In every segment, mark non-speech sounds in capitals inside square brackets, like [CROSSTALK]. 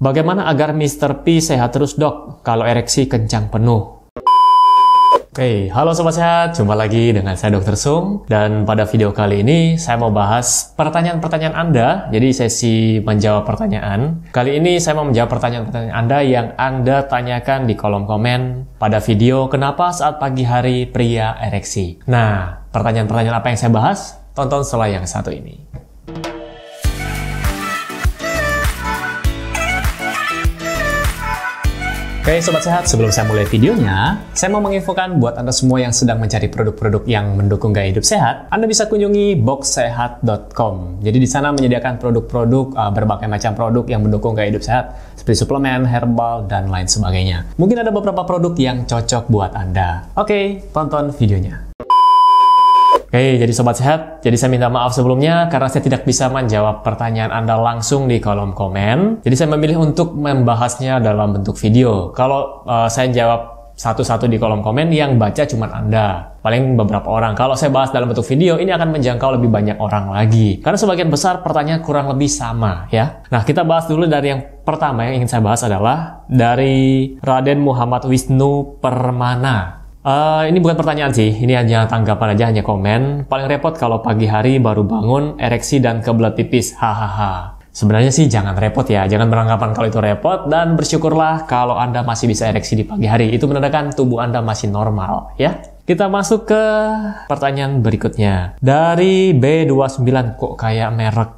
Bagaimana agar Mr. P sehat terus dok kalau ereksi kencang penuh? Oke, halo sobat sehat, jumpa lagi dengan saya Dr. Sung dan pada video kali ini saya mau bahas pertanyaan-pertanyaan Anda, jadi sesi menjawab pertanyaan. Kali ini saya mau menjawab pertanyaan-pertanyaan Anda yang Anda tanyakan di kolom komen pada video kenapa saat pagi hari pria ereksi. Nah, pertanyaan-pertanyaan apa yang saya bahas? Tonton setelah yang satu ini. Oke Sobat Sehat, sebelum saya mulai videonya, saya mau menginfokan buat Anda semua yang sedang mencari produk-produk yang mendukung gaya hidup sehat, Anda bisa kunjungi boxsehat.com. Jadi di sana menyediakan produk-produk, uh, berbagai macam produk yang mendukung gaya hidup sehat, seperti suplemen, herbal, dan lain sebagainya. Mungkin ada beberapa produk yang cocok buat Anda. Oke, tonton videonya. Oke, jadi sobat sehat, jadi saya minta maaf sebelumnya karena saya tidak bisa menjawab pertanyaan Anda langsung di kolom komen. Jadi saya memilih untuk membahasnya dalam bentuk video. Kalau uh, saya jawab satu-satu di kolom komen yang baca cuma Anda, paling beberapa orang. Kalau saya bahas dalam bentuk video, ini akan menjangkau lebih banyak orang lagi. Karena sebagian besar pertanyaan kurang lebih sama ya. Nah, kita bahas dulu dari yang pertama yang ingin saya bahas adalah dari Raden Muhammad Wisnu Permana. Uh, ini bukan pertanyaan sih, ini hanya tanggapan aja, hanya komen. Paling repot kalau pagi hari baru bangun, ereksi dan kebelet pipis, hahaha. Sebenarnya sih jangan repot ya, jangan beranggapan kalau itu repot dan bersyukurlah kalau Anda masih bisa ereksi di pagi hari. Itu menandakan tubuh Anda masih normal ya. Kita masuk ke pertanyaan berikutnya. Dari B29 kok kayak merek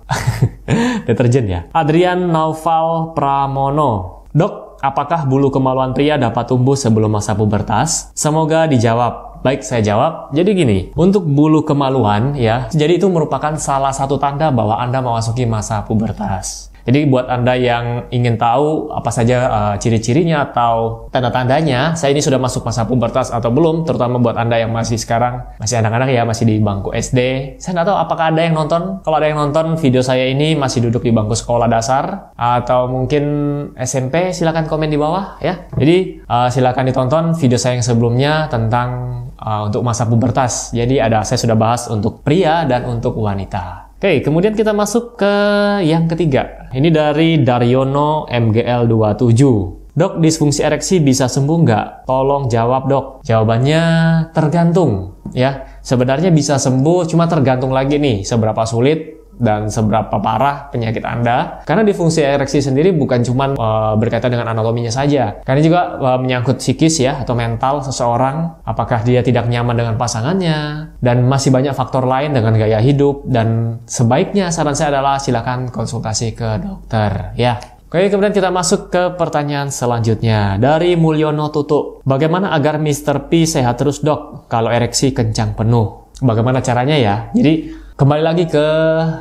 [LAUGHS] deterjen ya. Adrian Naufal Pramono. Dok, Apakah bulu kemaluan pria dapat tumbuh sebelum masa pubertas? Semoga dijawab. Baik, saya jawab. Jadi gini, untuk bulu kemaluan ya, jadi itu merupakan salah satu tanda bahwa Anda memasuki masa pubertas. Jadi buat Anda yang ingin tahu apa saja uh, ciri-cirinya atau tanda-tandanya, saya ini sudah masuk masa pubertas atau belum, terutama buat Anda yang masih sekarang, masih anak-anak ya, masih di bangku SD. Saya nggak tahu apakah ada yang nonton. Kalau ada yang nonton video saya ini masih duduk di bangku sekolah dasar atau mungkin SMP, silakan komen di bawah ya. Jadi uh, silakan ditonton video saya yang sebelumnya tentang uh, untuk masa pubertas. Jadi ada saya sudah bahas untuk pria dan untuk wanita. Oke, kemudian kita masuk ke yang ketiga. Ini dari Daryono MGL27. Dok, disfungsi ereksi bisa sembuh nggak? Tolong jawab dok. Jawabannya tergantung ya. Sebenarnya bisa sembuh, cuma tergantung lagi nih seberapa sulit dan seberapa parah penyakit Anda. Karena disfungsi ereksi sendiri bukan cuma uh, berkaitan dengan anatominya saja. Karena juga uh, menyangkut psikis ya atau mental seseorang, apakah dia tidak nyaman dengan pasangannya dan masih banyak faktor lain dengan gaya hidup dan sebaiknya saran saya adalah silakan konsultasi ke dokter ya. Oke, kemudian kita masuk ke pertanyaan selanjutnya dari Mulyono Tutu. Bagaimana agar Mr. P sehat terus dok kalau ereksi kencang penuh? Bagaimana caranya ya? Jadi Kembali lagi ke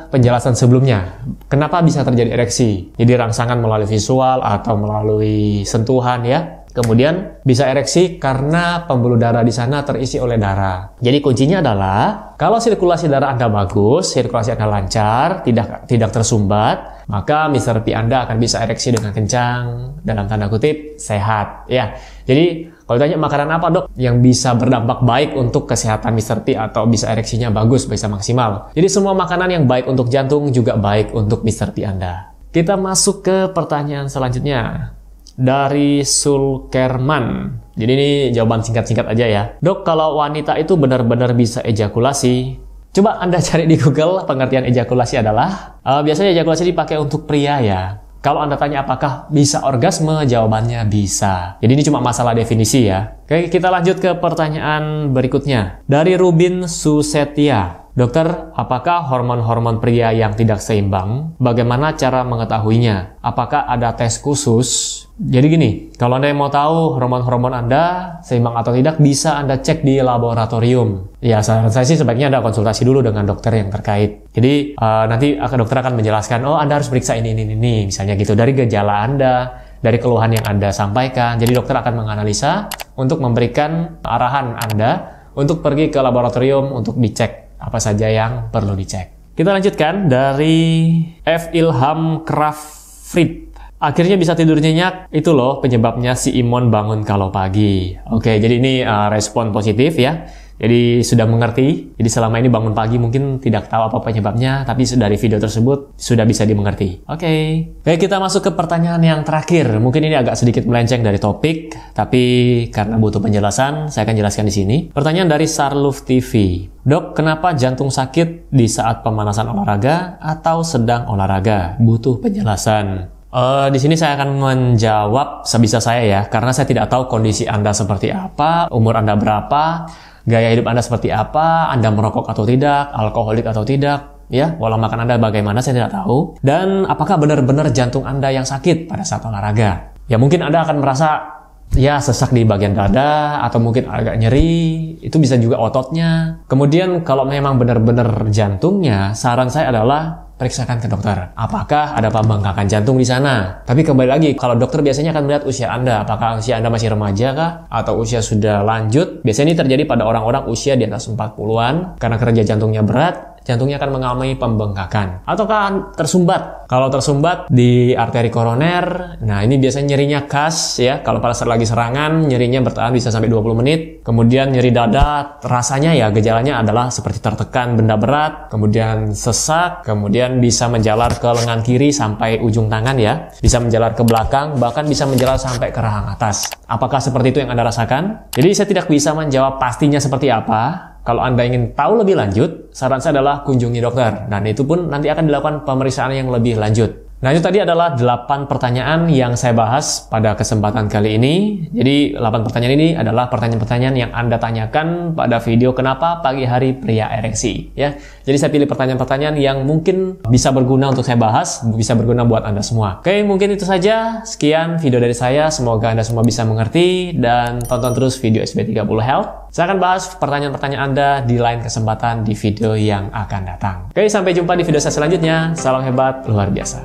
penjelasan sebelumnya. Kenapa bisa terjadi ereksi? Jadi rangsangan melalui visual atau melalui sentuhan ya. Kemudian bisa ereksi karena pembuluh darah di sana terisi oleh darah. Jadi kuncinya adalah kalau sirkulasi darah Anda bagus, sirkulasi Anda lancar, tidak tidak tersumbat, maka. P Anda akan bisa ereksi dengan kencang dalam tanda kutip sehat ya. Jadi kalau ditanya makanan apa dok yang bisa berdampak baik untuk kesehatan Mr. T atau bisa ereksinya bagus, bisa maksimal. Jadi semua makanan yang baik untuk jantung juga baik untuk Mr. T Anda. Kita masuk ke pertanyaan selanjutnya. Dari Sulkerman. Jadi ini jawaban singkat-singkat aja ya. Dok, kalau wanita itu benar-benar bisa ejakulasi, Coba Anda [LAUGHS] cari di Google pengertian ejakulasi adalah uh, biasanya ejakulasi dipakai untuk pria ya. Kalau Anda tanya apakah bisa orgasme, jawabannya bisa. Jadi ini cuma masalah definisi ya. Oke, kita lanjut ke pertanyaan berikutnya. Dari Rubin Susetia. Dokter, apakah hormon-hormon pria yang tidak seimbang? Bagaimana cara mengetahuinya? Apakah ada tes khusus? Jadi gini, kalau Anda yang mau tahu hormon-hormon Anda seimbang atau tidak, bisa Anda cek di laboratorium. Ya, saran saya sih sebaiknya Anda konsultasi dulu dengan dokter yang terkait. Jadi, uh, nanti dokter akan menjelaskan, oh Anda harus periksa ini, ini, ini, misalnya gitu. Dari gejala Anda, dari keluhan yang Anda sampaikan. Jadi dokter akan menganalisa untuk memberikan arahan Anda untuk pergi ke laboratorium untuk dicek apa saja yang perlu dicek. Kita lanjutkan dari F. Ilham Krafrit. Akhirnya bisa tidur nyenyak, itu loh penyebabnya si Imon bangun kalau pagi. Oke, jadi ini uh, respon positif ya. Jadi sudah mengerti. Jadi selama ini bangun pagi mungkin tidak tahu apa penyebabnya, tapi dari video tersebut sudah bisa dimengerti. Oke. Okay. Baik, kita masuk ke pertanyaan yang terakhir. Mungkin ini agak sedikit melenceng dari topik, tapi karena butuh penjelasan, saya akan jelaskan di sini. Pertanyaan dari Sarluf TV. Dok, kenapa jantung sakit di saat pemanasan olahraga atau sedang olahraga? Butuh penjelasan. Uh, di sini saya akan menjawab sebisa saya ya, karena saya tidak tahu kondisi Anda seperti apa, umur Anda berapa, gaya hidup Anda seperti apa, Anda merokok atau tidak, alkoholik atau tidak, ya, pola makan Anda bagaimana saya tidak tahu, dan apakah benar-benar jantung Anda yang sakit pada saat olahraga. Ya mungkin Anda akan merasa ya sesak di bagian dada atau mungkin agak nyeri, itu bisa juga ototnya. Kemudian kalau memang benar-benar jantungnya, saran saya adalah periksakan ke dokter. Apakah ada pembengkakan jantung di sana? Tapi kembali lagi, kalau dokter biasanya akan melihat usia Anda. Apakah usia Anda masih remaja kah? Atau usia sudah lanjut? Biasanya ini terjadi pada orang-orang usia di atas 40-an karena kerja jantungnya berat jantungnya akan mengalami pembengkakan ataukah tersumbat. Kalau tersumbat di arteri koroner, nah ini biasanya nyerinya khas ya. Kalau pada saat lagi serangan, nyerinya bertahan bisa sampai 20 menit. Kemudian nyeri dada, rasanya ya gejalanya adalah seperti tertekan benda berat, kemudian sesak, kemudian bisa menjalar ke lengan kiri sampai ujung tangan ya. Bisa menjalar ke belakang, bahkan bisa menjalar sampai ke rahang atas. Apakah seperti itu yang Anda rasakan? Jadi saya tidak bisa menjawab pastinya seperti apa, kalau Anda ingin tahu lebih lanjut, saran saya adalah kunjungi dokter. Dan itu pun nanti akan dilakukan pemeriksaan yang lebih lanjut. Nah itu tadi adalah 8 pertanyaan yang saya bahas pada kesempatan kali ini. Jadi 8 pertanyaan ini adalah pertanyaan-pertanyaan yang Anda tanyakan pada video kenapa pagi hari pria ereksi. Ya, Jadi saya pilih pertanyaan-pertanyaan yang mungkin bisa berguna untuk saya bahas, bisa berguna buat Anda semua. Oke mungkin itu saja. Sekian video dari saya. Semoga Anda semua bisa mengerti dan tonton terus video SB30 Health. Saya akan bahas pertanyaan-pertanyaan Anda di lain kesempatan di video yang akan datang. Oke, sampai jumpa di video saya selanjutnya. Salam hebat, luar biasa.